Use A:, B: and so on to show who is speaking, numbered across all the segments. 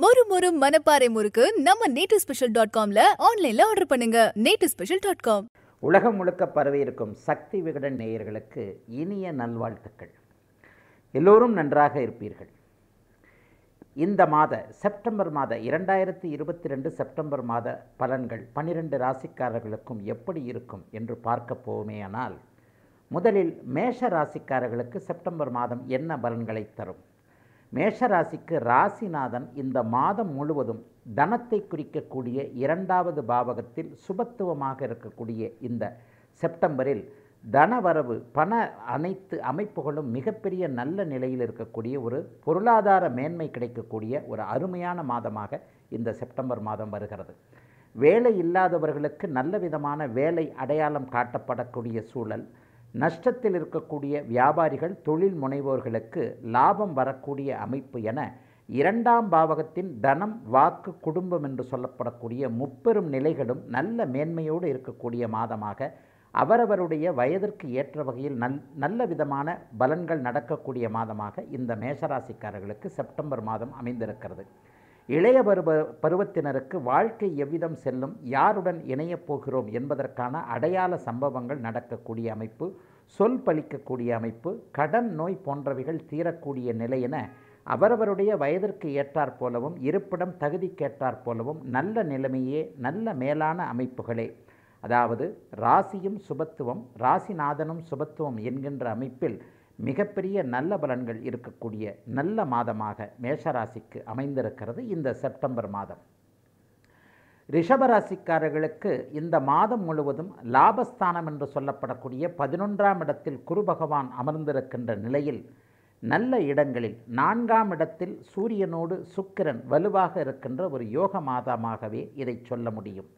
A: மொறு மொறு மனப்பாறை முறுக்கு நம்ம நேட்டு ஸ்பெஷல் டாட் காம்ல ஆன்லைன்ல ஆர்டர் பண்ணுங்க. நேட்டு ஸ்பெஷல் டாட் காம்
B: உலகம் முழுக்க பரவியிருக்கும் சக்தி விகடன் நேயர்களுக்கு இனிய நல்வாழ்த்துக்கள். எல்லோரும் நன்றாக இருப்பீர்கள். இந்த மாத செப்டம்பர் மாத இரண்டாயிரத்தி இருபத்தி ரெண்டு செப்டம்பர் மாத பலன்கள் பன்னிரண்டு ராசிக்காரர்களுக்கும் எப்படி இருக்கும் என்று பார்க்க போவோமேயானால் முதலில் மேஷ ராசிக்காரர்களுக்கு செப்டம்பர் மாதம் என்ன பலன்களை தரும்? மேஷராசிக்கு ராசிநாதன் இந்த மாதம் முழுவதும் தனத்தை குறிக்கக்கூடிய இரண்டாவது பாவகத்தில் சுபத்துவமாக இருக்கக்கூடிய இந்த செப்டம்பரில் தனவரவு பண அனைத்து அமைப்புகளும் மிகப்பெரிய நல்ல நிலையில் இருக்கக்கூடிய ஒரு பொருளாதார மேன்மை கிடைக்கக்கூடிய ஒரு அருமையான மாதமாக இந்த செப்டம்பர் மாதம் வருகிறது. வேலை இல்லாதவர்களுக்கு நல்ல விதமான வேலை அடையாளம் காட்டப்படக்கூடிய சூழல் நஷ்டத்தில் இருக்கக்கூடிய வியாபாரிகள் தொழில் முனைவோர்களுக்கு லாபம் வரக்கூடிய அமைப்பு என இரண்டாம் பாவகத்தின் தனம் வாக்கு குடும்பம் என்று சொல்லப்படக்கூடிய முப்பெரும் நிலைகளும் நல்ல மேன்மையோடு இருக்கக்கூடிய மாதமாக அவரவருடைய வயதிற்கு ஏற்ற வகையில் நல் நல்ல விதமான பலன்கள் நடக்கக்கூடிய மாதமாக இந்த மேஷராசிக்காரர்களுக்கு செப்டம்பர் மாதம் அமைந்திருக்கிறது. இளைய பருவ பருவத்தினருக்கு வாழ்க்கை எவ்விதம் செல்லும் யாருடன் இணையப் போகிறோம் என்பதற்கான அடையாள சம்பவங்கள் நடக்கக்கூடிய அமைப்பு சொல் பலிக்கக்கூடிய அமைப்பு கடன் நோய் போன்றவைகள் தீரக்கூடிய நிலை என அவரவருடைய வயதிற்கு ஏற்றாற் போலவும் இருப்பிடம் தகுதிக்கேற்றாற் போலவும் நல்ல நிலைமையே நல்ல மேலான அமைப்புகளே. அதாவது ராசியும் சுபத்துவம் ராசிநாதனும் சுபத்துவம் என்கின்ற அமைப்பில் மிகப்பெரிய நல்ல பலன்கள் இருக்கக்கூடிய நல்ல மாதமாக மேஷராசிக்கு அமைந்திருக்கிறது இந்த செப்டம்பர் மாதம். ரிஷபராசிக்காரர்களுக்கு இந்த மாதம் முழுவதும் லாபஸ்தானம் என்று சொல்லப்படக்கூடிய பதினொன்றாம் இடத்தில் குரு பகவான் அமர்ந்திருக்கின்ற நிலையில் நல்ல இடங்களில் நான்காம் இடத்தில் சூரியனோடு சுக்கிரன் வலுவாக இருக்கின்ற ஒரு யோக மாதமாகவே இதை சொல்ல முடியும்.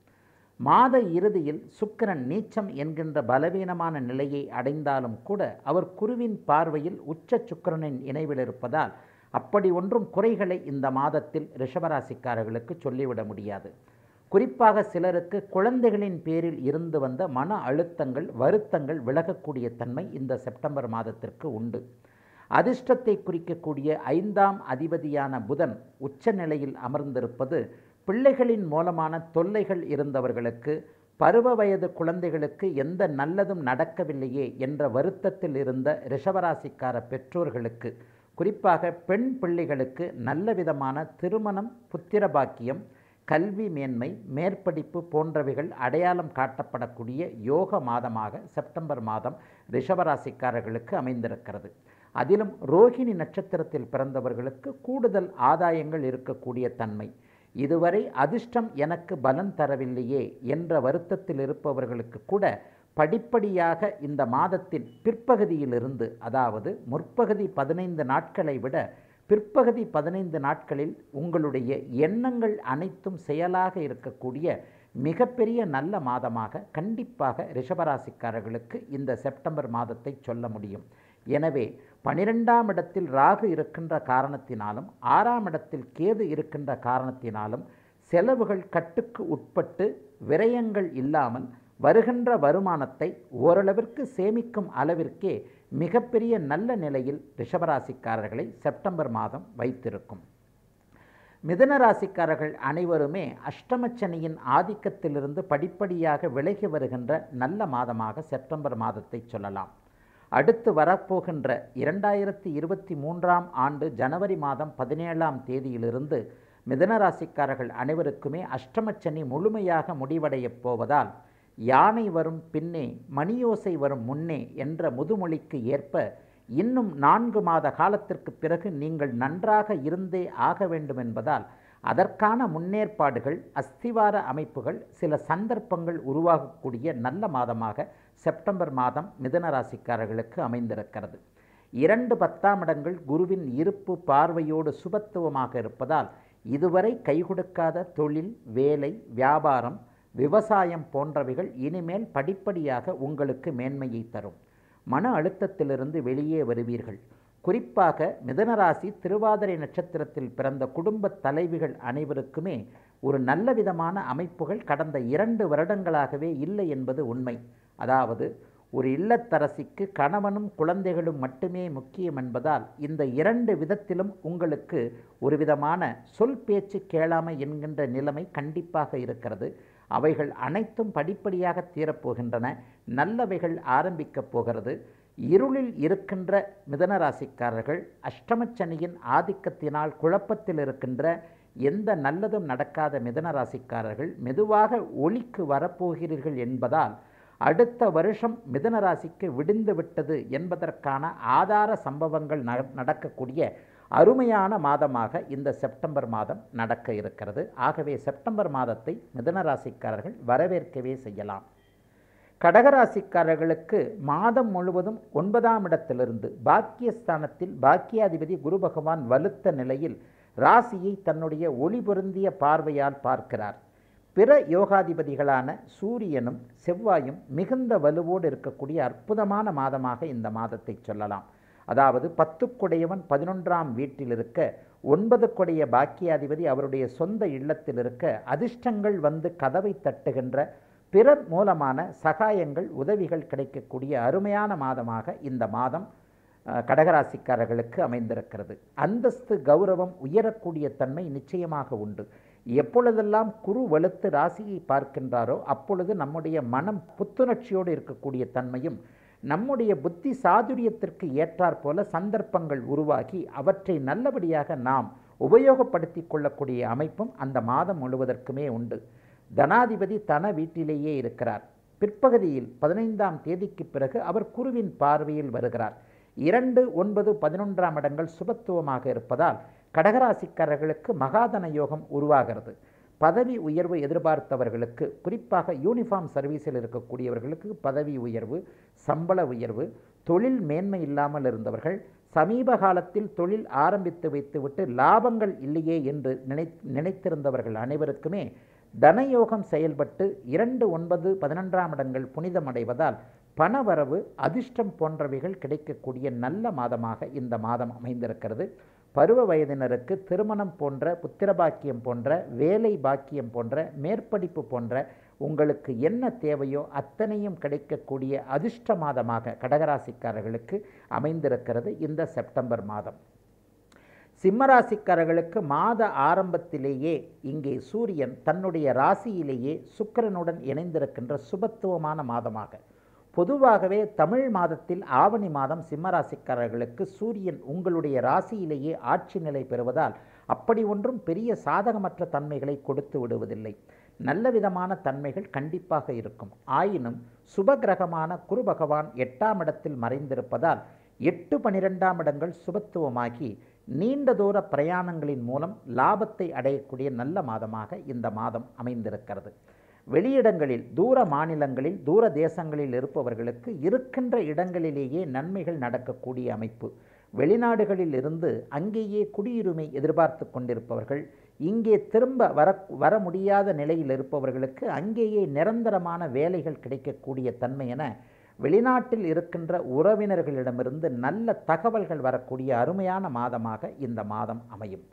B: மாத இறுதியில் சுக்கிரன் நீச்சம் என்கின்ற பலவீனமான நிலையை அடைந்தாலும் கூட அவர் குருவின் பார்வையில் உச்ச சுக்கிரனின் இணைவில் இருப்பதால் அப்படி ஒன்றும் குறைகளை இந்த மாதத்தில் ரிஷபராசிக்காரர்களுக்கு சொல்லிவிட முடியாது. குறிப்பாக சிலருக்கு குழந்தைகளின் பேரில் இருந்து வந்த மன அழுத்தங்கள் வருத்தங்கள் விலகக்கூடிய தன்மை இந்த செப்டம்பர் மாதத்திற்கு உண்டு. அதிர்ஷ்டத்தை குறிக்கக்கூடிய ஐந்தாம் அதிபதியான புதன் உச்ச நிலையில் அமர்ந்திருப்பது பிள்ளைகளின் மூலமான தொல்லைகள் இருந்தவர்களுக்கு பருவ வயது குழந்தைகளுக்கு எந்த நல்லதும் நடக்கவில்லையே என்ற வருத்தத்தில் இருந்த ரிஷபராசிக்கார பெற்றோர்களுக்கு குறிப்பாக பெண் பிள்ளைகளுக்கு நல்ல விதமான திருமணம் புத்திர பாக்கியம் கல்வி மேன்மை மேற்படிப்பு போன்றவைகள் அடையாளம் காட்டப்படக்கூடிய யோக மாதமாக செப்டம்பர் மாதம் ரிஷபராசிக்காரர்களுக்கு அமைந்திருக்கிறது. அதிலும் ரோஹிணி நட்சத்திரத்தில் பிறந்தவர்களுக்கு கூடுதல் ஆதாயங்கள் இருக்கக்கூடிய தன்மை. இதுவரை அதிர்ஷ்டம் எனக்கு பலன் தரவில்லையே என்ற வருத்தத்தில் இருப்பவர்களுக்கு கூட படிப்படியாக இந்த மாதத்தின் பிற்பகுதியிலிருந்து அதாவது முற்பகுதி பதினைந்து நாட்களை விட பிற்பகுதி பதினைந்து நாட்களில் உங்களுடைய எண்ணங்கள் அனைத்தும் செயலாக இருக்கக்கூடிய மிகப்பெரிய நல்ல மாதமாக கண்டிப்பாக ரிஷபராசிக்காரர்களுக்கு இந்த செப்டம்பர் மாதத்தை சொல்ல முடியும். எனவே பனிரெண்டாம் இடத்தில் ராகு இருக்கின்ற காரணத்தினாலும் ஆறாம் இடத்தில் கேது இருக்கின்ற காரணத்தினாலும் செலவுகள் கட்டுக்கு உட்பட்டு விரயங்கள் இல்லாமல் வருகின்ற வருமானத்தை ஓரளவிற்கு சேமிக்கும் அளவிற்கே மிகப்பெரிய நல்ல நிலையில் ரிஷபராசிக்காரர்களை செப்டம்பர் மாதம் வைத்திருக்கும். மிதன ராசிக்காரர்கள் அனைவருமே அஷ்டமச்சனியின் ஆதிக்கத்திலிருந்து படிப்படியாக விலகி வருகின்ற நல்ல மாதமாக செப்டம்பர் மாதத்தை சொல்லலாம். அடுத்து வரப்போகின்ற இரண்டாயிரத்தி இருபத்தி மூன்றாம் ஆண்டு ஜனவரி மாதம் பதினேழாம் தேதியிலிருந்து மிதனராசிக்காரர்கள் அனைவருக்குமே அஷ்டமச்சனி முழுமையாக முடிவடையப் போவதால் யானை வரும் பின்னே மணியோசை வரும் முன்னே என்ற முதுமொழிக்கு ஏற்ப இன்னும் நான்கு மாத காலத்திற்கு பிறகு நீங்கள் நன்றாக இருந்தே ஆக வேண்டும் என்பதால் அதற்கான முன்னேற்பாடுகள் அஸ்திவார அமைப்புகள் சில சந்தர்ப்பங்கள் உருவாகக்கூடிய நல்ல மாதமாக செப்டம்பர் மாதம் மிதன ராசிக்காரர்களுக்கு அமைந்திருக்கிறது. இரண்டு பத்தாம் இடங்கள் குருவின் இருப்பு பார்வையோடு சுபத்துவமாக இருப்பதால் இதுவரை கைகொடுக்காத தொழில் வேலை வியாபாரம் விவசாயம் போன்றவைகள் இனிமேல் படிப்படியாக உங்களுக்கு மேன்மையை தரும். மன அழுத்தத்திலிருந்து வெளியே வருவீர்கள். குறிப்பாக மிதனராசி திருவாதிரை நட்சத்திரத்தில் பிறந்த குடும்ப தலைவிகள் அனைவருக்குமே ஒரு நல்ல விதமான அமைப்புகள் கடந்த இரண்டு வருடங்களாகவே இல்லை என்பது உண்மை. அதாவது ஒரு இல்லத்தரசிக்கு கணவனும் குழந்தைகளும் மட்டுமே முக்கியம் என்பதால் இந்த இரண்டு விதத்திலும் உங்களுக்கு ஒரு விதமான சொல் பேச்சு கேளாமை என்கின்ற நிலைமை கண்டிப்பாக இருக்கிறது. அவைகள் அனைத்தும் படிப்படியாக தீரப்போகின்றன. நல்லவைகள் ஆரம்பிக்கப் போகிறது. இருளில் இருக்கின்ற மிதனராசிக்காரர்கள் அஷ்டமச்சனியின் ஆதிக்கத்தினால் குழப்பத்தில் இருக்கின்ற எந்த நல்லதும் நடக்காத மிதனராசிக்காரர்கள் மெதுவாக ஒளிக்கு வரப்போகிறீர்கள் என்பதால் அடுத்த வருஷம் மிதனராசிக்கு விடிந்து விட்டது என்பதற்கான ஆதார சம்பவங்கள் நடக்கக்கூடிய அருமையான மாதமாக இந்த செப்டம்பர் மாதம் நடக்க இருக்கிறது. ஆகவே செப்டம்பர் மாதத்தை மிதனராசிக்காரர்கள் வரவேற்கவே செய்யலாம். கடகராசிக்காரர்களுக்கு மாதம் முழுவதும் ஒன்பதாம் இடத்திலிருந்து பாக்கியஸ்தானத்தில் பாக்கியாதிபதி குரு பகவான் வலுத்த நிலையில் ராசியை தன்னுடைய ஒளி பொருந்திய பார்வையால் பார்க்கிறார். பிற யோகாதிபதிகளான சூரியனும் செவ்வாயும் மிகுந்த வலுவோடு இருக்கக்கூடிய அற்புதமான மாதமாக இந்த மாதத்தை சொல்லலாம். அதாவது பத்து கொடையவன் பதினொன்றாம் வீட்டில் இருக்க ஒன்பது கொடைய பாக்கியாதிபதி அவருடைய சொந்த இல்லத்தில் இருக்க அதிர்ஷ்டங்கள் வந்து கதவை தட்டுகின்ற பிறர் மூலமான சகாயங்கள் உதவிகள் கிடைக்கக்கூடிய அருமையான மாதமாக இந்த மாதம் கடகராசிக்காரர்களுக்கு அமைந்திருக்கிறது. அந்தஸ்து கௌரவம் உயரக்கூடிய தன்மை நிச்சயமாக உண்டு. எப்பொழுதெல்லாம் குரு வலுத்து ராசியை பார்க்கின்றாரோ அப்பொழுது நம்முடைய மனம் புத்துணர்ச்சியோடு இருக்கக்கூடிய தன்மையும் நம்முடைய புத்தி சாதுரியத்திற்கு ஏற்றாற் போல சந்தர்ப்பங்கள் உருவாகி அவற்றை நல்லபடியாக நாம் உபயோகப்படுத்தி கொள்ளக்கூடிய அமைப்பும் அந்த மாதம் முழுவதற்குமே உண்டு. தனாதிபதி தன வீட்டிலேயே இருக்கிறார். பிற்பகுதியில் பதினைந்தாம் தேதிக்கு பிறகு அவர் குருவின் பார்வையில் வருகிறார். இரண்டு ஒன்பது பதினொன்றாம் இடங்கள் சுபத்துவமாக இருப்பதால் கடகராசிக்காரர்களுக்கு மகாதன யோகம் உருவாகிறது. பதவி உயர்வு எதிர்பார்த்தவர்களுக்கு குறிப்பாக யூனிஃபார்ம் சர்வீஸில் இருக்கக்கூடியவர்களுக்கு பதவி உயர்வு சம்பள உயர்வு தொழில் மேன்மை இல்லாமல் இருந்தவர்கள் சமீப காலத்தில் தொழில் ஆரம்பித்து வைத்துவிட்டு லாபங்கள் இல்லையே என்று நினை நினைத்திருந்தவர்கள் அனைவருக்குமே தனயோகம் செயல்பட்டு இரண்டு ஒன்பது பதினொன்றாம் இடங்கள் புனிதமடைவதால் பணவரவு அதிர்ஷ்டம் போன்றவைகள் கிடைக்கக்கூடிய நல்ல மாதமாக இந்த மாதம் அமைந்திருக்கிறது. பருவ வயதினருக்கு திருமணம் போன்ற புத்திரபாக்கியம் போன்ற வேலை பாக்கியம் போன்ற மேற்படிப்பு போன்ற உங்களுக்கு என்ன தேவையோ அத்தனையும் கிடைக்கக்கூடிய அதிர்ஷ்ட மாதமாக கடகராசிக்காரர்களுக்கு அமைந்திருக்கிறது இந்த செப்டம்பர் மாதம். சிம்மராசிக்காரர்களுக்கு மாத ஆரம்பத்திலேயே இங்கே சூரியன் தன்னுடைய ராசியிலேயே சுக்கிரனுடன் இணைந்திருக்கின்ற சுபத்துவமான மாதமாக. பொதுவாகவே தமிழ் மாதத்தில் ஆவணி மாதம் சிம்மராசிக்காரர்களுக்கு சூரியன் உங்களுடைய ராசியிலேயே ஆட்சி நிலை பெறுவதால் அப்படி ஒன்றும் பெரிய சாதகமற்ற தன்மைகளை கொடுத்து விடுவதில்லை. நல்ல விதமான தன்மைகள் கண்டிப்பாக இருக்கும். ஆயினும் சுபகிரகமான குரு பகவான் எட்டாம் இடத்தில் மறைந்திருப்பதால் எட்டு பனிரெண்டாம் இடங்கள் சுபத்துவமாகி நீண்ட தூர பிரயாணங்களின் மூலம் லாபத்தை அடையக்கூடிய நல்ல மாதமாக இந்த மாதம் அமைந்திருக்கிறது. வெளியிடங்களில் தூர மாநிலங்களில் தூர தேசங்களில் இருப்பவர்களுக்கு இருக்கின்ற இடங்களிலேயே நன்மைகள் நடக்கக்கூடிய அமைப்பு. வெளிநாடுகளில் இருந்து அங்கேயே குடியுரிமை எதிர்பார்த்து கொண்டிருப்பவர்கள் இங்கே திரும்ப வர வர முடியாத நிலையில் இருப்பவர்களுக்கு அங்கேயே நிரந்தரமான வேலைகள் கிடைக்கக்கூடிய தன்மை என வெளிநாட்டில் இருக்கின்ற உறவினர்களிடமிருந்து நல்ல தகவல்கள் வரக்கூடிய அருமையான மாதமாக இந்த மாதம் அமையும்.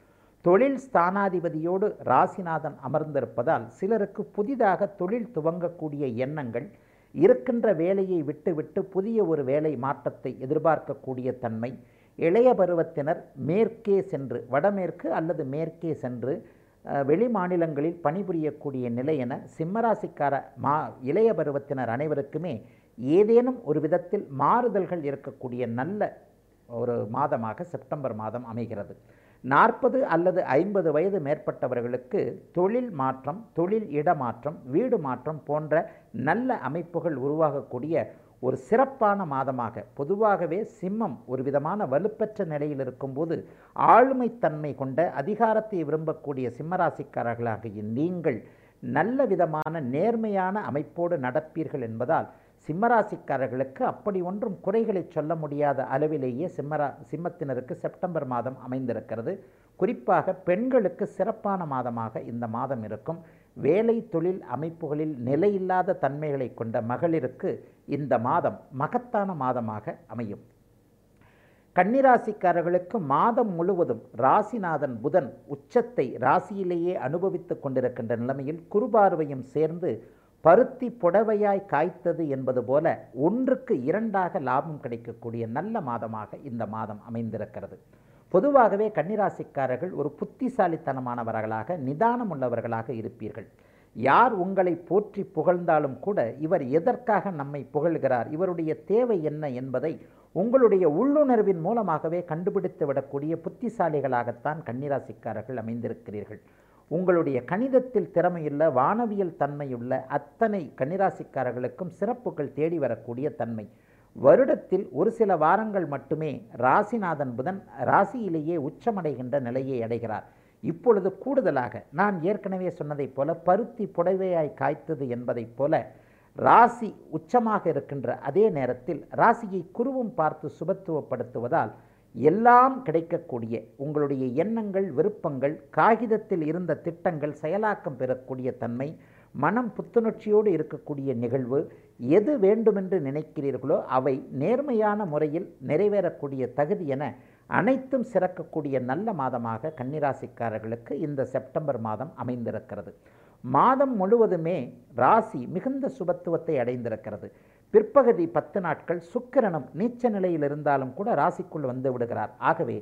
B: தொழில் ஸ்தானாதிபதியோடு ராசிநாதன் அமர்ந்திருப்பதால் சிலருக்கு புதிதாக தொழில் துவங்கக்கூடிய எண்ணங்கள் இருக்கின்ற வேலையை விட்டுவிட்டு புதிய ஒரு வேலை மாற்றத்தை எதிர்பார்க்கக்கூடிய தன்மை இளைய பருவத்தினர் மேற்கே சென்று வடமேற்கு அல்லது மேற்கே சென்று வெளி மாநிலங்களில் பணிபுரியக்கூடிய நிலை என சிம்மராசிக்கார மா இளைய பருவத்தினர் அனைவருக்குமே ஏதேனும் ஒரு விதத்தில் மாறுதல்கள் இருக்கக்கூடிய நல்ல ஒரு மாதமாக செப்டம்பர் மாதம் அமைகிறது. நாற்பது அல்லது ஐம்பது வயது மேற்பட்டவர்களுக்கு தொழில் மாற்றம் தொழில் இடமாற்றம் வீடு மாற்றம் போன்ற நல்ல அமைப்புகள் உருவாகக்கூடிய ஒரு சிறப்பான மாதமாக பொதுவாகவே சிம்மம் ஒரு விதமான வலுப்பெற்ற நிலையில் இருக்கும்போது ஆளுமைத்தன்மை கொண்ட அதிகாரத்தை விரும்பக்கூடிய சிம்மராசிக்காரர்களாகிய நீங்கள் நல்ல விதமான நேர்மையான அமைப்போடு நடப்பீர்கள் என்பதால் சிம்மராசிக்காரர்களுக்கு அப்படி ஒன்றும் குறைகளை சொல்ல முடியாத அளவிலேயே சிம்மரா சிம்மத்தினருக்கு செப்டம்பர் மாதம் அமைந்திருக்கிறது. குறிப்பாக பெண்களுக்கு சிறப்பான மாதமாக இந்த மாதம் இருக்கும். வேலை தொழில் அமைப்புகளில் நிலையில்லாத தன்மைகளை கொண்ட மகளிருக்கு இந்த மாதம் மகத்தான மாதமாக அமையும். கன்னிராசிக்காரர்களுக்கு மாதம் முழுவதும் ராசிநாதன் புதன் உச்சத்தை ராசியிலேயே அனுபவித்துக் கொண்டிருக்கின்ற நிலைமையில் குருபார்வையும் சேர்ந்து பருத்தி புடவையாய் காய்த்தது என்பது போல ஒன்றுக்கு இரண்டாக லாபம் கிடைக்கக்கூடிய நல்ல மாதமாக இந்த மாதம் அமைந்திருக்கிறது. பொதுவாகவே கன்னிராசிக்காரர்கள் ஒரு புத்திசாலித்தனமானவர்களாக நிதானம் உள்ளவர்களாக இருப்பீர்கள். யார் உங்களை போற்றி புகழ்ந்தாலும் கூட இவர் எதற்காக நம்மை புகழ்கிறார் இவருடைய தேவை என்ன என்பதை உங்களுடைய உள்ளுணர்வின் மூலமாகவே கண்டுபிடித்து விடக்கூடிய புத்திசாலிகளாகத்தான் கன்னிராசிக்காரர்கள் அமைந்திருக்கிறீர்கள். உங்களுடைய கணிதத்தில் திறமையுள்ள வானவியல் தன்மையுள்ள அத்தனை கன்னிராசிக்காரர்களுக்கும் சிறப்புகள் தேடி வரக்கூடிய தன்மை. வருடத்தில் ஒரு சில வாரங்கள் மட்டுமே ராசிநாதன் புதன் ராசியிலேயே உச்சமடைகின்ற நிலையை அடைகிறார். இப்பொழுது கூடுதலாக நான் ஏற்கனவே சொன்னதைப் போல பருத்தி புடவையாய் காய்த்தது என்பதைப் போல ராசி உச்சமாக இருக்கின்ற அதே நேரத்தில் ராசியை குருவும் பார்த்து சுபத்துவப்படுத்துவதால் எல்லாம் கிடைக்கக்கூடிய உங்களுடைய எண்ணங்கள் விருப்பங்கள் காகிதத்தில் இருந்த திட்டங்கள் செயலாக்கம் பெறக்கூடிய தன்மை மனம் புத்துணர்ச்சியோடு இருக்கக்கூடிய நிகழ்வு எது வேண்டுமென்று நினைக்கிறீர்களோ அவை நேர்மையான முறையில் நிறைவேறக்கூடிய தகுதி என அனைத்தும் சிறக்கக்கூடிய நல்ல மாதமாக கன்னிராசிக்காரர்களுக்கு இந்த செப்டம்பர் மாதம் அமைந்திருக்கிறது. மாதம் முழுவதுமே ராசி மிகுந்த சுபத்துவத்தை அடைந்திருக்கிறது. பிற்பகுதி பத்து நாட்கள் சுக்கிரனும் நீச்ச நிலையில் இருந்தாலும் கூட ராசிக்குள் வந்து விடுகிறார். ஆகவே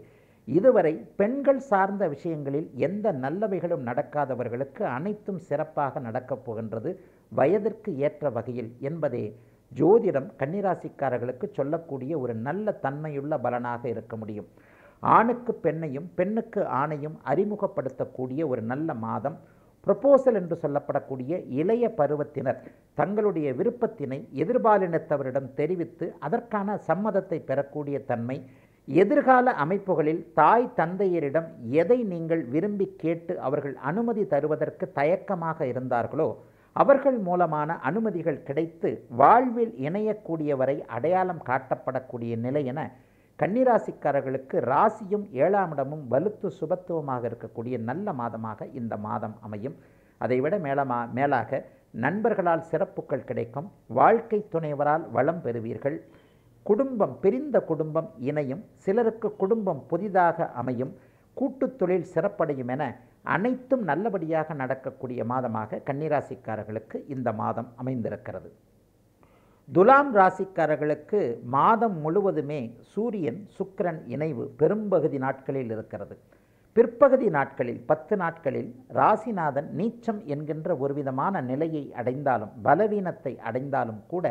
B: இதுவரை பெண்கள் சார்ந்த விஷயங்களில் எந்த நல்லவைகளும் நடக்காதவர்களுக்கு அனைத்தும் சிறப்பாக நடக்கப் போகின்றது. வயதிற்கு ஏற்ற வகையில் என்பதே ஜோதிடம் கன்னிராசிக்காரர்களுக்கு சொல்லக்கூடிய ஒரு நல்ல தன்மையுள்ள பலனாக இருக்க முடியும். ஆணுக்கு பெண்ணையும் பெண்ணுக்கு ஆணையும் அறிமுகப்படுத்தக்கூடிய ஒரு நல்ல மாதம். ப்ரொபோசல் என்று சொல்லப்படக்கூடிய இளைய பருவத்தினர் தங்களுடைய விருப்பத்தினை எதிர்பாலினத்தவரிடம் தெரிவித்து அதற்கான சம்மதத்தை பெறக்கூடிய தன்மை எதிர்கால அமைப்புகளில் தாய் தந்தையரிடம் எதை நீங்கள் விரும்பி கேட்டு அவர்கள் அனுமதி தருவதற்கு தயக்கமாக இருந்தார்களோ அவர்கள் மூலமான அனுமதிகள் கிடைத்து வாழ்வில் இணையக்கூடியவரை அடையாளம் காட்டப்படக்கூடிய நிலை என கன்னிராசிக்காரர்களுக்கு ராசியும் ஏழாம் இடமும் வலுத்து சுபத்துவமாக இருக்கக்கூடிய நல்ல மாதமாக இந்த மாதம் அமையும். அதைவிட மேலமா மேலாக நண்பர்களால் சிறப்புகள் கிடைக்கும். வாழ்க்கை துணைவரால் வளம் பெறுவீர்கள். குடும்பம் பிரிந்த குடும்பம் இணையும். சிலருக்கு குடும்பம் புதிதாக அமையும். கூட்டுத் தொழில் சிறப்படையும் என அனைத்தும் நல்லபடியாக நடக்கக்கூடிய மாதமாக கன்னிராசிக்காரர்களுக்கு இந்த மாதம் அமைந்திருக்கிறது. துலாம் ராசிக்காரர்களுக்கு மாதம் முழுவதுமே சூரியன் சுக்கிரன் இணைவு பெரும்பகுதி நாட்களில் இருக்கிறது. பிற்பகுதி நாட்களில் பத்து நாட்களில் ராசிநாதன் நீச்சம் என்கின்ற ஒரு விதமான நிலையை அடைந்தாலும் பலவீனத்தை அடைந்தாலும் கூட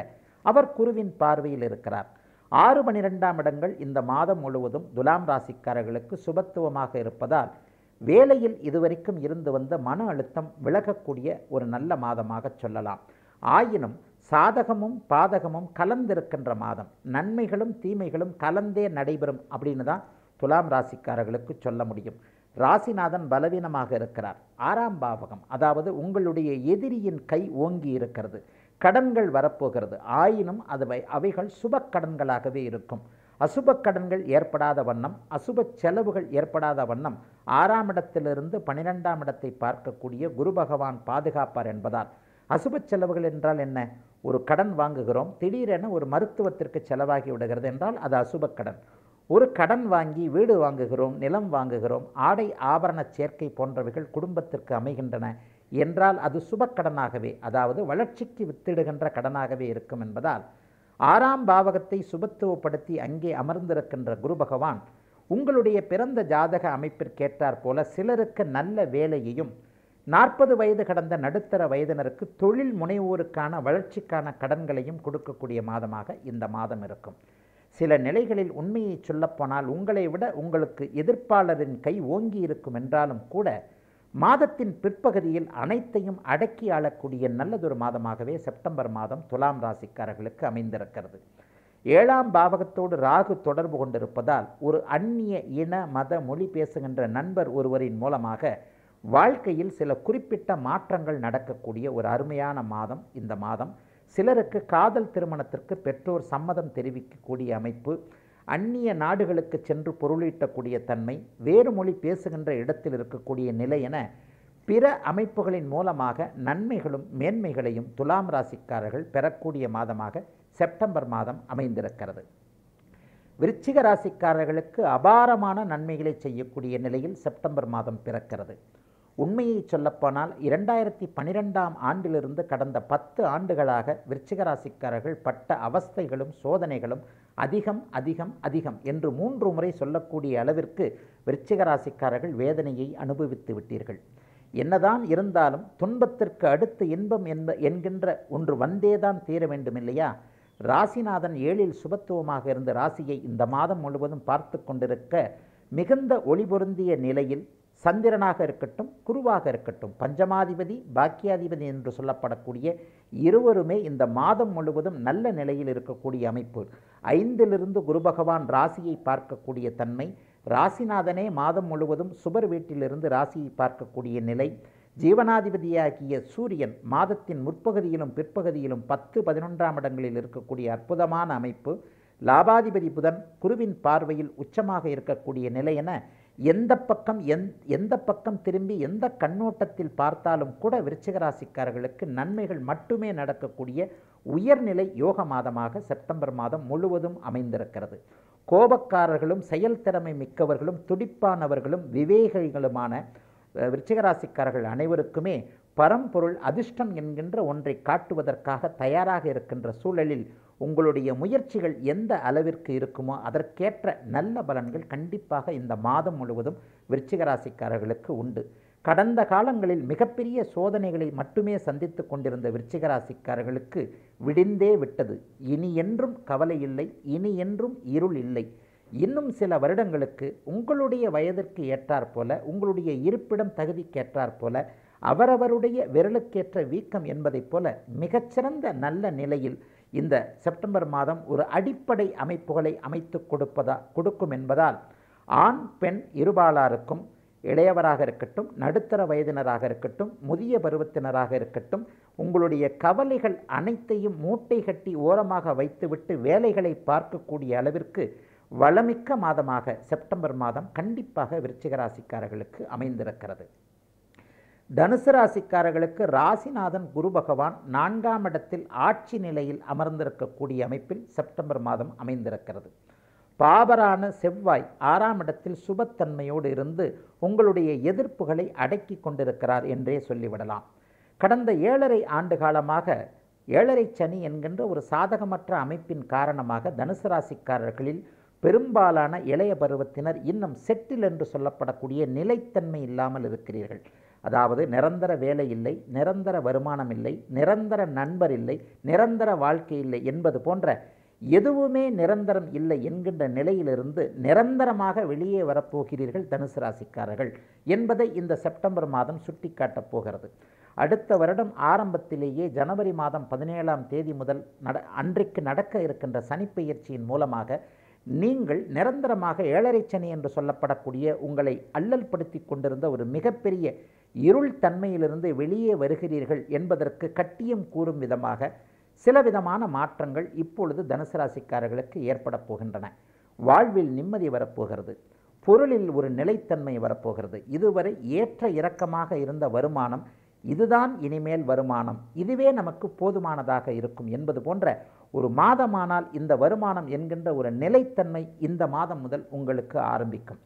B: அவர் குருவின் பார்வையில் இருக்கிறார். ஆறு பனிரெண்டாம் இடங்கள் இந்த மாதம் முழுவதும் துலாம் ராசிக்காரர்களுக்கு சுபத்துவமாக இருப்பதால் வேலையில் இதுவரைக்கும் இருந்து வந்த மன அழுத்தம் விலகக்கூடிய ஒரு நல்ல மாதமாக சொல்லலாம். ஆயினும் சாதகமும் பாதகமும் கலந்திருக்கின்ற மாதம். நன்மைகளும் தீமைகளும் கலந்தே நடைபெறும் அப்படின்னு தான் துலாம் ராசிக்காரர்களுக்கு சொல்ல முடியும். ராசிநாதன் பலவீனமாக இருக்கிறார். ஆறாம் பாவகம் அதாவது உங்களுடைய எதிரியின் கை ஓங்கி இருக்கிறது. கடன்கள் வரப்போகிறது. ஆயினும் அது அவைகள் சுப கடன்களாகவே இருக்கும். அசுப கடன்கள் ஏற்படாத வண்ணம் அசுப செலவுகள் ஏற்படாத வண்ணம் ஆறாம் இடத்திலிருந்து பனிரெண்டாம் இடத்தை பார்க்கக்கூடிய குரு பகவான் பாதுகாப்பார் என்பதால். அசுப செலவுகள் என்றால் என்ன? ஒரு கடன் வாங்குகிறோம் திடீரென ஒரு மருத்துவத்திற்கு செலவாகி விடுகிறது என்றால் அது அசுப கடன். ஒரு கடன் வாங்கி வீடு வாங்குகிறோம் நிலம் வாங்குகிறோம் ஆடை ஆபரண சேர்க்கை போன்றவைகள் குடும்பத்திற்கு அமைகின்றன என்றால் அது சுபக்கடனாகவே அதாவது வளர்ச்சிக்கு வித்திடுகின்ற கடனாகவே இருக்கும் என்பதால் ஆறாம் பாவகத்தை சுபத்துவப்படுத்தி அங்கே அமர்ந்திருக்கின்ற குரு பகவான் உங்களுடைய பிறந்த ஜாதக அமைப்பிற்கேற்றார் போல சிலருக்கு நல்ல வேலையையும் நாற்பது வயது கடந்த நடுத்தர வயதினருக்கு தொழில் முனைவோருக்கான வளர்ச்சிக்கான கடன்களையும் கொடுக்கக்கூடிய மாதமாக இந்த மாதம் இருக்கும். சில நிலைகளில் உண்மையை சொல்லப்போனால் உங்களை விட உங்களுக்கு எதிர்ப்பாளரின் கை ஓங்கி இருக்கும் என்றாலும் கூட மாதத்தின் பிற்பகுதியில் அனைத்தையும் அடக்கி ஆளக்கூடிய நல்லதொரு மாதமாகவே செப்டம்பர் மாதம் துலாம் ராசிக்காரர்களுக்கு அமைந்திருக்கிறது. ஏழாம் பாவகத்தோடு ராகு தொடர்பு கொண்டிருப்பதால் ஒரு அந்நிய இன மத மொழி பேசுகின்ற நண்பர் ஒருவரின் மூலமாக வாழ்க்கையில் சில குறிப்பிட்ட மாற்றங்கள் நடக்கக்கூடிய ஒரு அருமையான மாதம் இந்த மாதம். சிலருக்கு காதல் திருமணத்திற்கு பெற்றோர் சம்மதம் தெரிவிக்கக்கூடிய அமைப்பு அந்நிய நாடுகளுக்கு சென்று பொருளீட்டக்கூடிய தன்மை வேறு மொழி பேசுகின்ற இடத்தில் இருக்கக்கூடிய நிலை என பிற அமைப்புகளின் மூலமாக நன்மைகளும் மேன்மைகளையும் துலாம் ராசிக்காரர்கள் பெறக்கூடிய மாதமாக செப்டம்பர் மாதம் அமைந்திருக்கிறது. விருச்சிக ராசிக்காரர்களுக்கு அபாரமான நன்மைகளை செய்யக்கூடிய நிலையில் செப்டம்பர் மாதம் பிறக்கிறது. உண்மையை சொல்லப்போனால் இரண்டாயிரத்தி பனிரெண்டாம் ஆண்டிலிருந்து கடந்த பத்து ஆண்டுகளாக விருச்சிகராசிக்காரர்கள் பட்ட அவஸ்தைகளும் சோதனைகளும் அதிகம் அதிகம் அதிகம் என்று மூன்று முறை சொல்லக்கூடிய அளவிற்கு விருச்சிகராசிக்காரர்கள் வேதனையை அனுபவித்து விட்டீர்கள். என்னதான் இருந்தாலும் துன்பத்திற்கு அடுத்து இன்பம் என்ப என்கின்ற ஒன்று வந்தேதான் தீர வேண்டும் இல்லையா ராசிநாதன் ஏழில் சுபத்துவமாக இருந்த ராசியை இந்த மாதம் முழுவதும் பார்த்து கொண்டிருக்க மிகுந்த ஒளி பொருந்திய நிலையில் சந்திரனாக இருக்கட்டும் குருவாக இருக்கட்டும் பஞ்சமாதிபதி பாக்கியாதிபதி என்று சொல்லப்படக்கூடிய இருவருமே இந்த மாதம் முழுவதும் நல்ல நிலையில் இருக்கக்கூடிய அமைப்பு. ஐந்திலிருந்து குரு பகவான் ராசியை பார்க்கக்கூடிய தன்மை ராசிநாதனே மாதம் முழுவதும் சுபர் வீட்டிலிருந்து ராசியை பார்க்கக்கூடிய நிலை. ஜீவனாதிபதியாகிய சூரியன் மாதத்தின் முற்பகுதியிலும் பிற்பகுதியிலும் பத்து பதினொன்றாம் இடங்களில் இருக்கக்கூடிய அற்புதமான அமைப்பு. லாபாதிபதி புதன் குருவின் பார்வையில் உச்சமாக இருக்கக்கூடிய நிலை என எந்த பக்கம் எந் எந்த பக்கம் திரும்பி எந்த கண்ணோட்டத்தில் பார்த்தாலும் கூட விருச்சிகராசிக்காரர்களுக்கு நன்மைகள் மட்டுமே நடக்கக்கூடிய உயர்நிலை யோக மாதமாக செப்டம்பர் மாதம் முழுவதும் அமைந்திருக்கிறது. கோபக்காரர்களும் செயல்திறமை மிக்கவர்களும் துடிப்பானவர்களும் விவேகிகளுமான விருச்சிகராசிக்காரர்கள் அனைவருக்குமே பரம்பொருள் அதிர்ஷ்டம் என்கின்ற ஒன்றை காட்டுவதற்காக தயாராக இருக்கின்ற சூழலில் உங்களுடைய முயற்சிகள் எந்த அளவிற்கு இருக்குமோ அதற்கேற்ற நல்ல பலன்கள் கண்டிப்பாக இந்த மாதம் முழுவதும் விருச்சிகராசிக்காரர்களுக்கு உண்டு. கடந்த காலங்களில் மிகப்பெரிய சோதனைகளை மட்டுமே சந்தித்து கொண்டிருந்த விருச்சிகராசிக்காரர்களுக்கு விடிந்தே விட்டது. இனி என்றும் கவலை இல்லை இனி என்றும் இருள் இல்லை. இன்னும் சில வருடங்களுக்கு உங்களுடைய வயதிற்கு ஏற்றாற் போல உங்களுடைய இருப்பிடம் தகுதிக்கேற்றாற் போல அவரவருடைய விரலுக்கேற்ற வீக்கம் என்பதைப் போல மிகச்சிறந்த நல்ல நிலையில் இந்த செப்டம்பர் மாதம் ஒரு அடிப்படை அமைப்புகளை அமைத்து கொடுப்பதா கொடுக்கும் என்பதால் ஆண் பெண் இருபாலாருக்கும் இளையவராக இருக்கட்டும் நடுத்தர வயதினராக இருக்கட்டும் முதிய பருவத்தினராக இருக்கட்டும் உங்களுடைய கவலைகள் அனைத்தையும் மூட்டை கட்டி ஓரமாக வைத்துவிட்டு வேலைகளை பார்க்கக்கூடிய அளவிற்கு வளமிக்க மாதமாக செப்டம்பர் மாதம் கண்டிப்பாக விருச்சிகராசிக்காரர்களுக்கு அமைந்திருக்கிறது. தனுசு ராசிக்காரர்களுக்கு ராசிநாதன் குரு பகவான் நான்காம் இடத்தில் ஆட்சி நிலையில் அமர்ந்திருக்கக்கூடிய அமைப்பில் செப்டம்பர் மாதம் அமைந்திருக்கிறது. பாபரான செவ்வாய் ஆறாம் இடத்தில் சுபத்தன்மையோடு இருந்து உங்களுடைய எதிர்ப்புகளை அடக்கி கொண்டிருக்கிறார் என்றே சொல்லிவிடலாம். கடந்த ஏழரை ஆண்டு காலமாக ஏழரை சனி என்கின்ற ஒரு சாதகமற்ற அமைப்பின் காரணமாக தனுசு ராசிக்காரர்களில் பெரும்பாலான இளைய பருவத்தினர் இன்னும் செட்டில் என்று சொல்லப்படக்கூடிய நிலைத்தன்மை இல்லாமல் இருக்கிறீர்கள். அதாவது நிரந்தர வேலை இல்லை நிரந்தர வருமானம் இல்லை நிரந்தர நண்பர் இல்லை நிரந்தர வாழ்க்கை இல்லை என்பது போன்ற எதுவுமே நிரந்தரம் இல்லை என்கின்ற நிலையிலிருந்து நிரந்தரமாக வெளியே வரப்போகிறீர்கள் தனுசு ராசிக்காரர்கள் என்பதை இந்த செப்டம்பர் மாதம் சுட்டிக்காட்டப் போகிறது. அடுத்த வருடம் ஆரம்பத்திலேயே ஜனவரி மாதம் பதினேழாம் தேதி முதல் நட அன்றைக்கு நடக்க இருக்கின்ற சனிப்பெயர்ச்சியின் மூலமாக நீங்கள் நிரந்தரமாக ஏழரை சனி என்று சொல்லப்படக்கூடிய உங்களை அல்லல் படுத்தி கொண்டிருந்த ஒரு மிகப்பெரிய இருள் தன்மையிலிருந்து வெளியே வருகிறீர்கள் என்பதற்கு கட்டியம் கூறும் விதமாக சில விதமான மாற்றங்கள் இப்பொழுது தனுசு ராசிக்காரர்களுக்கு ஏற்பட போகின்றன. வாழ்வில் நிம்மதி வரப்போகிறது. பொருளில் ஒரு நிலைத்தன்மை வரப்போகிறது. இதுவரை ஏற்ற இறக்கமாக இருந்த வருமானம் இதுதான் இனிமேல் வருமானம். இதுவே நமக்கு போதுமானதாக இருக்கும் என்பது போன்ற ஒரு மாதமானால் இந்த வருமானம் என்கின்ற ஒரு நிலைத்தன்மை இந்த மாதம் முதல் உங்களுக்கு ஆரம்பிக்கும்.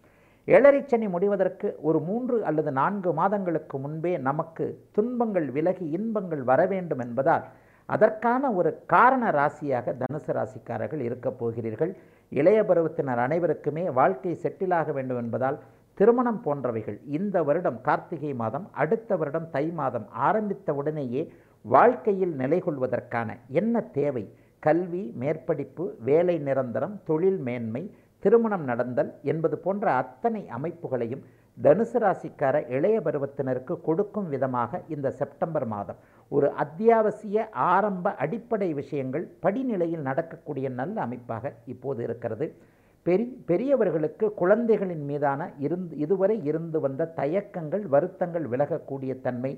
B: ஏழரைச்சனி முடிவதற்கு ஒரு மூன்று அல்லது நான்கு மாதங்களுக்கு முன்பே நமக்கு துன்பங்கள் விலகி இன்பங்கள் வர வேண்டும் என்பதால் அதற்கான ஒரு காரண ராசியாக தனுசு ராசிக்காரர்கள் இருக்கப் போகிறீர்கள். இளைய பருவத்தினர் அனைவருக்குமே வாழ்க்கை செட்டிலாக வேண்டும் என்பதால் திருமணம் போன்றவைகள். இந்த வருடம் கார்த்திகை மாதம் அடுத்த வருடம் தை மாதம் ஆரம்பித்த உடனேயே வாழ்க்கையில் நிலை கொள்வதற்கான என்ன தேவை? கல்வி மேற்படிப்பு வேலை நிரந்தரம் தொழில் மேன்மை திருமணம் நடந்தல் என்பது போன்ற அத்தனை அமைப்புகளையும் தனுசு ராசிக்கார இளைய பருவத்தினருக்கு கொடுக்கும் விதமாக இந்த செப்டம்பர் மாதம். ஒரு அத்தியாவசிய ஆரம்ப அடிப்படை விஷயங்கள் படிநிலையில் நடக்கக்கூடிய நல்ல அமைப்பாக இப்போது இருக்கிறது. பெரி பெரியவர்களுக்கு குழந்தைகளின் மீதான இருந்து இதுவரை இருந்து வந்த தயக்கங்கள் வருத்தங்கள் விலகக்கூடிய தன்மை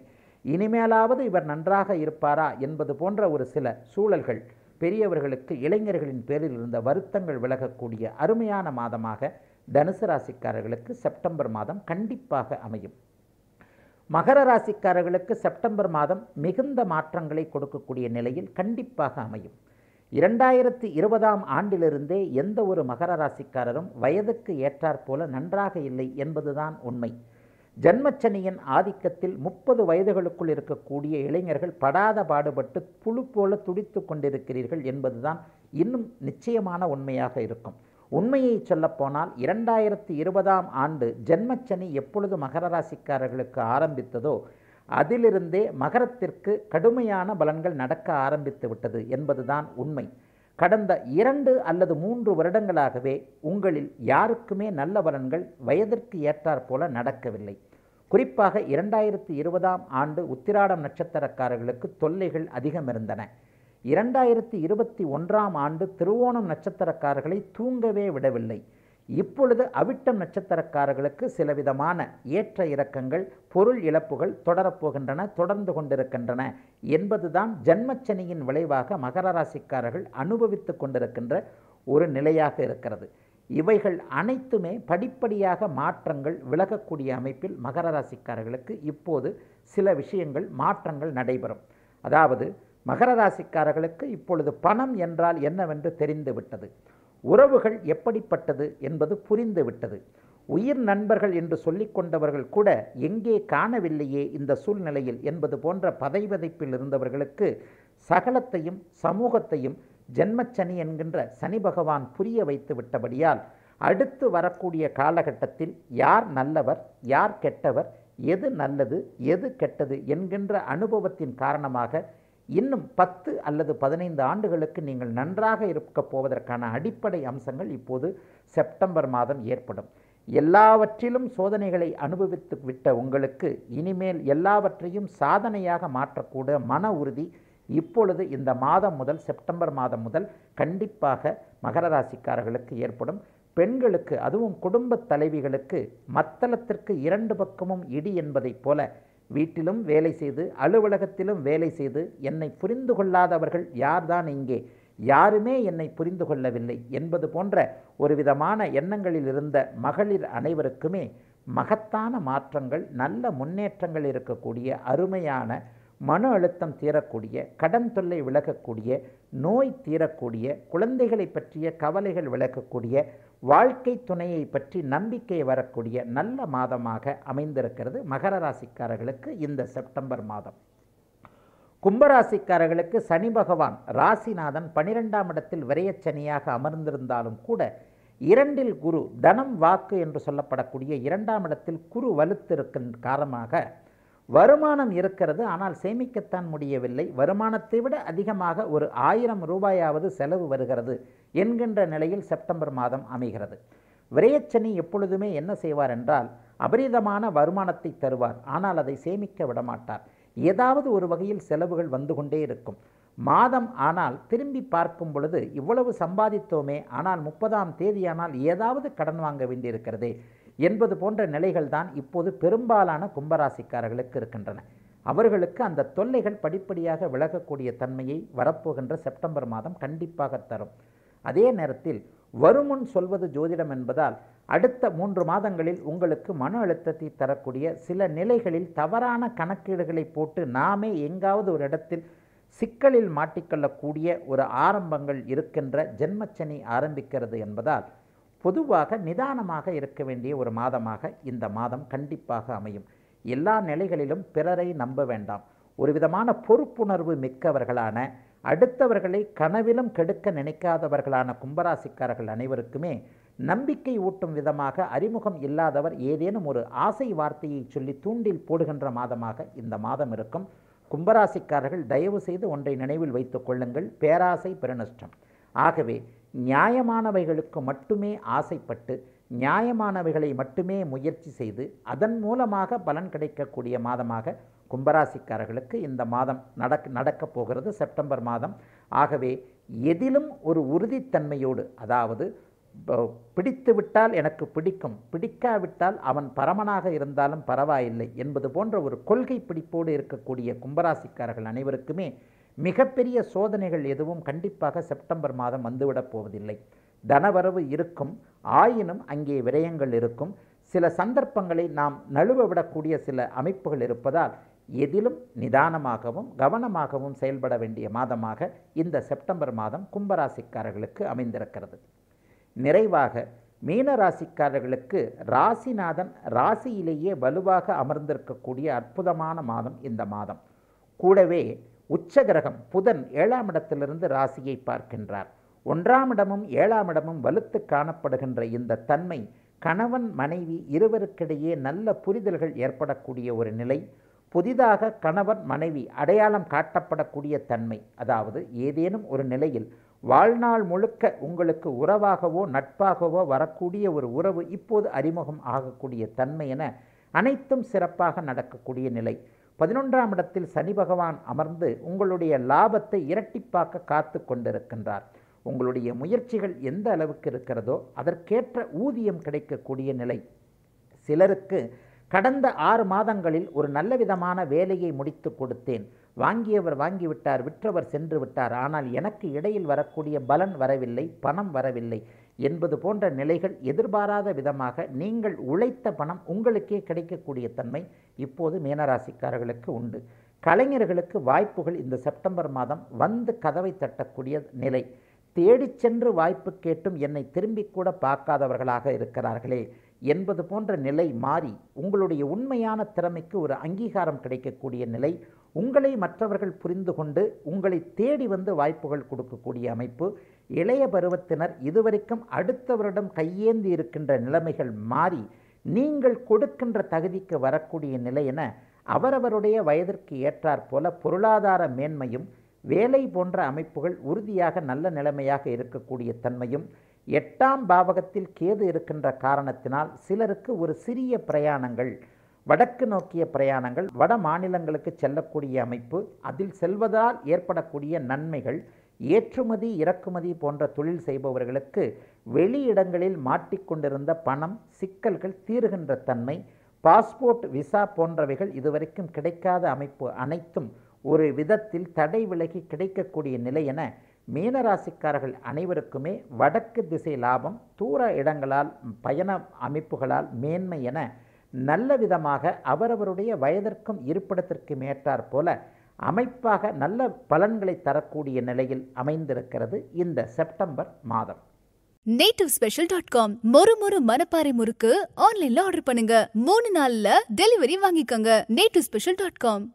B: இனிமேலாவது இவர் நன்றாக இருப்பாரா என்பது போன்ற ஒரு சில சூழல்கள் பெரியவர்களுக்கு இளைஞர்களின் பேரில் இருந்த வருத்தங்கள் விலகக்கூடிய அருமையான மாதமாக தனுசு ராசிக்காரர்களுக்கு செப்டம்பர் மாதம் கண்டிப்பாக அமையும். மகர ராசிக்காரர்களுக்கு செப்டம்பர் மாதம் மிகுந்த மாற்றங்களை கொடுக்கக்கூடிய நிலையில் கண்டிப்பாக அமையும். இரண்டாயிரத்தி இருபதாம் ஆண்டிலிருந்தே எந்த ஒரு மகர ராசிக்காரரும் வயதுக்கு ஏற்றாற்போல நன்றாக இல்லை என்பதுதான் உண்மை. ஜன்மச்சனியின் ஆதிக்கத்தில் முப்பது வயதுகளுக்குள் இருக்கக்கூடிய இளைஞர்கள் படாத பாடுபட்டு புழு போல துடித்து கொண்டிருக்கிறீர்கள் என்பதுதான் இன்னும் நிச்சயமான உண்மையாக இருக்கும். உண்மையை சொல்லப்போனால் இரண்டாயிரத்தி இருபதாம் ஆண்டு ஜென்மச்சனி எப்பொழுது மகர ராசிக்காரர்களுக்கு ஆரம்பித்ததோ அதிலிருந்தே மகரத்திற்கு கடுமையான பலன்கள் நடக்க ஆரம்பித்து விட்டது என்பதுதான் உண்மை. கடந்த இரண்டு அல்லது மூன்று வருடங்களாகவே உங்களில் யாருக்குமே நல்ல பலன்கள் வயதிற்கு ஏற்றாற் போல நடக்கவில்லை. குறிப்பாக இரண்டாயிரத்தி இருபதாம் ஆண்டு உத்திராடம் நட்சத்திரக்காரர்களுக்கு தொல்லைகள் அதிகம் இருந்தன இரண்டாயிரத்தி இருபத்தி ஒன்றாம் ஆண்டு திருவோணம் நட்சத்திரக்காரர்களை தூங்கவே விடவில்லை. இப்பொழுது அவிட்டம் நட்சத்திரக்காரர்களுக்கு சிலவிதமான ஏற்ற இறக்கங்கள் பொருள் இழப்புகள் தொடரப்போகின்றன தொடர்ந்து கொண்டிருக்கின்றன என்பதுதான் ஜன்மச்சனியின் விளைவாக மகர ராசிக்காரர்கள் அனுபவித்து கொண்டிருக்கின்ற ஒரு நிலையாக இருக்கிறது. இவைகள் அனைத்துமே படிப்படியாக மாற்றங்கள் விலகக்கூடிய அமைப்பில் மகர ராசிக்காரர்களுக்கு இப்போது சில விஷயங்கள் மாற்றங்கள் நடைபெறும். அதாவது மகர ராசிக்காரர்களுக்கு இப்பொழுது பணம் என்றால் என்னவென்று தெரிந்துவிட்டது. உறவுகள் எப்படிப்பட்டது என்பது புரிந்துவிட்டது. உயிர் நண்பர்கள் என்று சொல்லிக் கொண்டவர்கள் கூட எங்கே காணவில்லையே இந்த சூழ்நிலையில் என்பது போன்ற பதைவதைப்பில் இருந்தவர்களுக்கு சகலத்தையும் சமூகத்தையும் ஜென்மச்சனி என்கின்ற சனி பகவான் புரிய வைத்து விட்டபடியால் அடுத்து வரக்கூடிய காலகட்டத்தில் யார் நல்லவர் யார் கெட்டவர் எது நல்லது எது கெட்டது என்கின்ற அனுபவத்தின் காரணமாக இன்னும் பத்து அல்லது பதினைந்து ஆண்டுகளுக்கு நீங்கள் நன்றாக இருக்கப் போவதற்கான அடிப்படை அம்சங்கள் இப்போது செப்டம்பர் மாதம் ஏற்படும். எல்லாவற்றிலும் சோதனைகளை அனுபவித்து விட்ட உங்களுக்கு இனிமேல் எல்லாவற்றையும் சாதனையாக மாற்றக்கூட மன உறுதி இப்பொழுது இந்த மாதம் முதல் செப்டம்பர் மாதம் முதல் கண்டிப்பாக மகர ராசிக்காரர்களுக்கு ஏற்படும். பெண்களுக்கு அதுவும் குடும்பத் தலைவிகளுக்கு மத்தளத்திற்கு இரண்டு பக்கமும் இடி என்பதைப் போல வீட்டிலும் வேலை செய்து அலுவலகத்திலும் வேலை செய்து என்னை புரிந்து கொள்ளாதவர்கள் யார்தான் இங்கே? யாருமே என்னை புரிந்து கொள்ளவில்லை என்பது போன்ற ஒரு விதமான எண்ணங்களில் இருந்த மகளிர் அனைவருக்குமே மகத்தான மாற்றங்கள் நல்ல முன்னேற்றங்கள் இருக்கக்கூடிய அருமையான மன அழுத்தம் தீரக்கூடிய கடன் தொல்லை விலகக்கூடிய நோய் தீரக்கூடிய குழந்தைகளை பற்றிய கவலைகள் விலகக்கூடிய வாழ்க்கை துணையை பற்றி நம்பிக்கை வரக்கூடிய நல்ல மாதமாக அமைந்திருக்கிறது மகர ராசிக்காரர்களுக்கு இந்த செப்டம்பர் மாதம். கும்பராசிக்காரர்களுக்கு சனி பகவான் ராசிநாதன் பனிரெண்டாம் இடத்தில் விரையச்சனியாக அமர்ந்திருந்தாலும் கூட இரண்டில் குரு தனம் வாக்கு என்று சொல்லப்படக்கூடிய இரண்டாம் இடத்தில் குரு வலுத்திருக்கின் காரணமாக வருமானம் இருக்கிறது ஆனால் சேமிக்கத்தான் முடியவில்லை. வருமானத்தை விட அதிகமாக ஒரு ஆயிரம் ரூபாயாவது செலவு வருகிறது என்கின்ற நிலையில் செப்டம்பர் மாதம் அமைகிறது. விரயச்சனி எப்பொழுதுமே என்ன செய்வார் என்றால் அபரிதமான வருமானத்தை தருவார் ஆனால் அதை சேமிக்க விடமாட்டார். ஏதாவது ஒரு வகையில் செலவுகள் வந்து கொண்டே இருக்கும். மாதம் ஆனால் திரும்பி பார்க்கும் பொழுது இவ்வளவு சம்பாதித்தோமே ஆனால் முப்பதாம் தேதியானால் ஏதாவது கடன் வாங்க வேண்டியிருக்கிறதே. என்பது போன்ற நிலைகள் தான் இப்போது பெரும்பாலான கும்பராசிக்காரர்களுக்கு இருக்கின்றன. அவர்களுக்கு அந்த தொல்லைகள் படிப்படியாக விலகக்கூடிய தன்மையை வரப்போகின்ற செப்டம்பர் மாதம் கண்டிப்பாக தரும். அதே நேரத்தில் வருமுன் சொல்வது ஜோதிடம் என்பதால் அடுத்த மூன்று மாதங்களில் உங்களுக்கு மன அழுத்தத்தை தரக்கூடிய சில நிலைகளில் தவறான கணக்கீடுகளை போட்டு நாமே எங்காவது ஒரு இடத்தில் சிக்கலில் மாட்டிக்கொள்ளக்கூடிய ஒரு ஆரம்பங்கள் இருக்கின்ற ஜென்மச்சனி ஆரம்பிக்கிறது என்பதால் பொதுவாக நிதானமாக இருக்க வேண்டிய ஒரு மாதமாக இந்த மாதம் கண்டிப்பாக அமையும். எல்லா நிலைகளிலும் பிறரை நம்ப வேண்டாம். ஒரு விதமான பொறுப்புணர்வு மிக்கவர்களான அடுத்தவர்களை கனவிலும் கெடுக்க நினைக்காதவர்களான கும்பராசிக்காரர்கள் அனைவருக்குமே நம்பிக்கை ஊட்டும் விதமாக அறிமுகம் இல்லாதவர் ஏதேனும் ஒரு ஆசை வார்த்தையை சொல்லி தூண்டில் போடுகின்ற மாதமாக இந்த மாதம் இருக்கும். கும்பராசிக்காரர்கள் தயவு செய்து ஒன்றை நினைவில் வைத்துக் கொள்ளுங்கள். பேராசை பெருநஷ்டம் ஆகவே நியாயமானவைகளுக்கு மட்டுமே ஆசைப்பட்டு நியாயமானவைகளை மட்டுமே முயற்சி செய்து அதன் மூலமாக பலன் கிடைக்கக்கூடிய மாதமாக கும்பராசிக்காரர்களுக்கு இந்த மாதம் நடக் நடக்கப் போகிறது செப்டம்பர் மாதம். ஆகவே எதிலும் ஒரு உறுதித்தன்மையோடு அதாவது பிடித்துவிட்டால் பிடித்து விட்டால் எனக்கு பிடிக்கும் பிடிக்காவிட்டால் அவன் பரமனாக இருந்தாலும் பரவாயில்லை என்பது போன்ற ஒரு கொள்கை பிடிப்போடு இருக்கக்கூடிய கும்பராசிக்காரர்கள் அனைவருக்குமே மிகப்பெரிய சோதனைகள் எதுவும் கண்டிப்பாக செப்டம்பர் மாதம் வந்துவிடப் போவதில்லை. தனவரவு இருக்கும் ஆயினும் அங்கே விரயங்கள் இருக்கும். சில சந்தர்ப்பங்களை நாம் நழுவ விடக்கூடிய சில அமைப்புகள் இருப்பதால் எதிலும் நிதானமாகவும் கவனமாகவும் செயல்பட வேண்டிய மாதமாக இந்த செப்டம்பர் மாதம் கும்பராசிக்காரர்களுக்கு அமைந்திருக்கிறது. நிறைவாக மீன ராசிக்காரர்களுக்கு ராசிநாதன் ராசியிலேயே வலுவாக அமர்ந்திருக்கக்கூடிய அற்புதமான மாதம் இந்த மாதம். கூடவே உச்சகிரகம் புதன் ஏழாம் இடத்திலிருந்து ராசியை பார்க்கின்றார். ஒன்றாம் இடமும் ஏழாம் இடமும் வலுத்து காணப்படுகின்ற இந்த தன்மை கணவன் மனைவி இருவருக்கிடையே நல்ல புரிதல்கள் ஏற்படக்கூடிய ஒரு நிலை புதிதாக கணவன் மனைவி அடையாளம் காட்டப்படக்கூடிய தன்மை. அதாவது ஏதேனும் ஒரு நிலையில் வாழ்நாள் முழுக்க உங்களுக்கு உறவாகவோ நட்பாகவோ வரக்கூடிய ஒரு உறவு இப்போது அறிமுகம் ஆகக்கூடிய தன்மை என அனைத்தும் சிறப்பாக நடக்கக்கூடிய நிலை. பதினொன்றாம் இடத்தில் சனி பகவான் அமர்ந்து உங்களுடைய லாபத்தை இரட்டிப்பாக்க காத்து கொண்டிருக்கின்றார். உங்களுடைய முயற்சிகள் எந்த அளவுக்கு இருக்கிறதோ அதற்கேற்ற ஊதியம் கிடைக்கக்கூடிய நிலை. சிலருக்கு கடந்த ஆறு மாதங்களில் ஒரு நல்ல விதமான வேலையை முடித்து கொடுத்தேன். வாங்கியவர் வாங்கிவிட்டார் விற்றவர் சென்று விட்டார். ஆனால் எனக்கு இடையில் வரக்கூடிய பலன் வரவில்லை பணம் வரவில்லை. என்பது போன்ற நிலைகள் எதிர்பாராத விதமாக நீங்கள் உழைத்த பணம் உங்களுக்கே கிடைக்கக்கூடிய தன்மை இப்போது மீனராசிக்காரர்களுக்கு உண்டு. கலைஞர்களுக்கு வாய்ப்புகள் இந்த செப்டம்பர் மாதம் வந்து கதவை தட்டக்கூடிய நிலை. தேடிச் சென்று வாய்ப்பு கேட்டும் என்னை திரும்பி கூட பார்க்காதவர்களாக இருக்கிறார்களே என்பது போன்ற நிலை மாறி உங்களுடைய உண்மையான திறமைக்கு ஒரு அங்கீகாரம் கிடைக்கக்கூடிய நிலை. உங்களை மற்றவர்கள் புரிந்து கொண்டு உங்களை தேடி வந்து வாய்ப்புகள் கொடுக்கக்கூடிய அமைப்பு. இளைய பருவத்தினர் இதுவரைக்கும் அடுத்தவரிடம் கையேந்தி இருக்கின்ற நிலைமைகள் மாறி நீங்கள் கொடுக்கின்ற தகுதிக்கு வரக்கூடிய நிலை என அவரவருடைய வயதிற்கு ஏற்றாற் போல பொருளாதார மேன்மையும் வேலை போன்ற அமைப்புகள் உறுதியாக நல்ல நிலைமையாக இருக்கக்கூடிய தன்மையும் எட்டாம் பாவகத்தில் கேது இருக்கின்ற காரணத்தினால் சிலருக்கு ஒரு சிறிய பிரயாணங்கள் வடக்கு நோக்கிய பிரயாணங்கள் வட மாநிலங்களுக்கு செல்லக்கூடிய அமைப்பு அதில் செல்வதால் ஏற்படக்கூடிய நன்மைகள் ஏற்றுமதி இறக்குமதி போன்ற தொழில் செய்பவர்களுக்கு வெளியிடங்களில் மாட்டிக்கொண்டிருந்த பணம் சிக்கல்கள் தீருகின்ற தன்மை பாஸ்போர்ட் விசா போன்றவைகள் இதுவரைக்கும் கிடைக்காத அமைப்பு அனைத்தும் ஒரு விதத்தில் தடை விலகி கிடைக்கக்கூடிய நிலை என மீனராசிக்காரர்கள் அனைவருக்குமே வடக்கு திசை லாபம் தூர இடங்களால் பயண அமைப்புகளால் மேன்மை என நல்ல விதமாக அவரவருடைய வயதிற்கும் இருப்பிடத்திற்கும் ஏற்றாற் போல அமைப்பாக நல்ல பலன்களை தரக்கூடிய நிலையில் அமைந்திருக்கிறது இந்த செப்டம்பர் மாதம்.
A: நேட்டிவ் ஸ்பெஷல் டாட் காம் மொறு மொறு மனப்பாறை முறுக்கு ஆன்லைன்ல ஆர்டர் பண்ணுங்க. மூணு நாள்ல டெலிவரி வாங்கிக்கோங்க. Native special dot com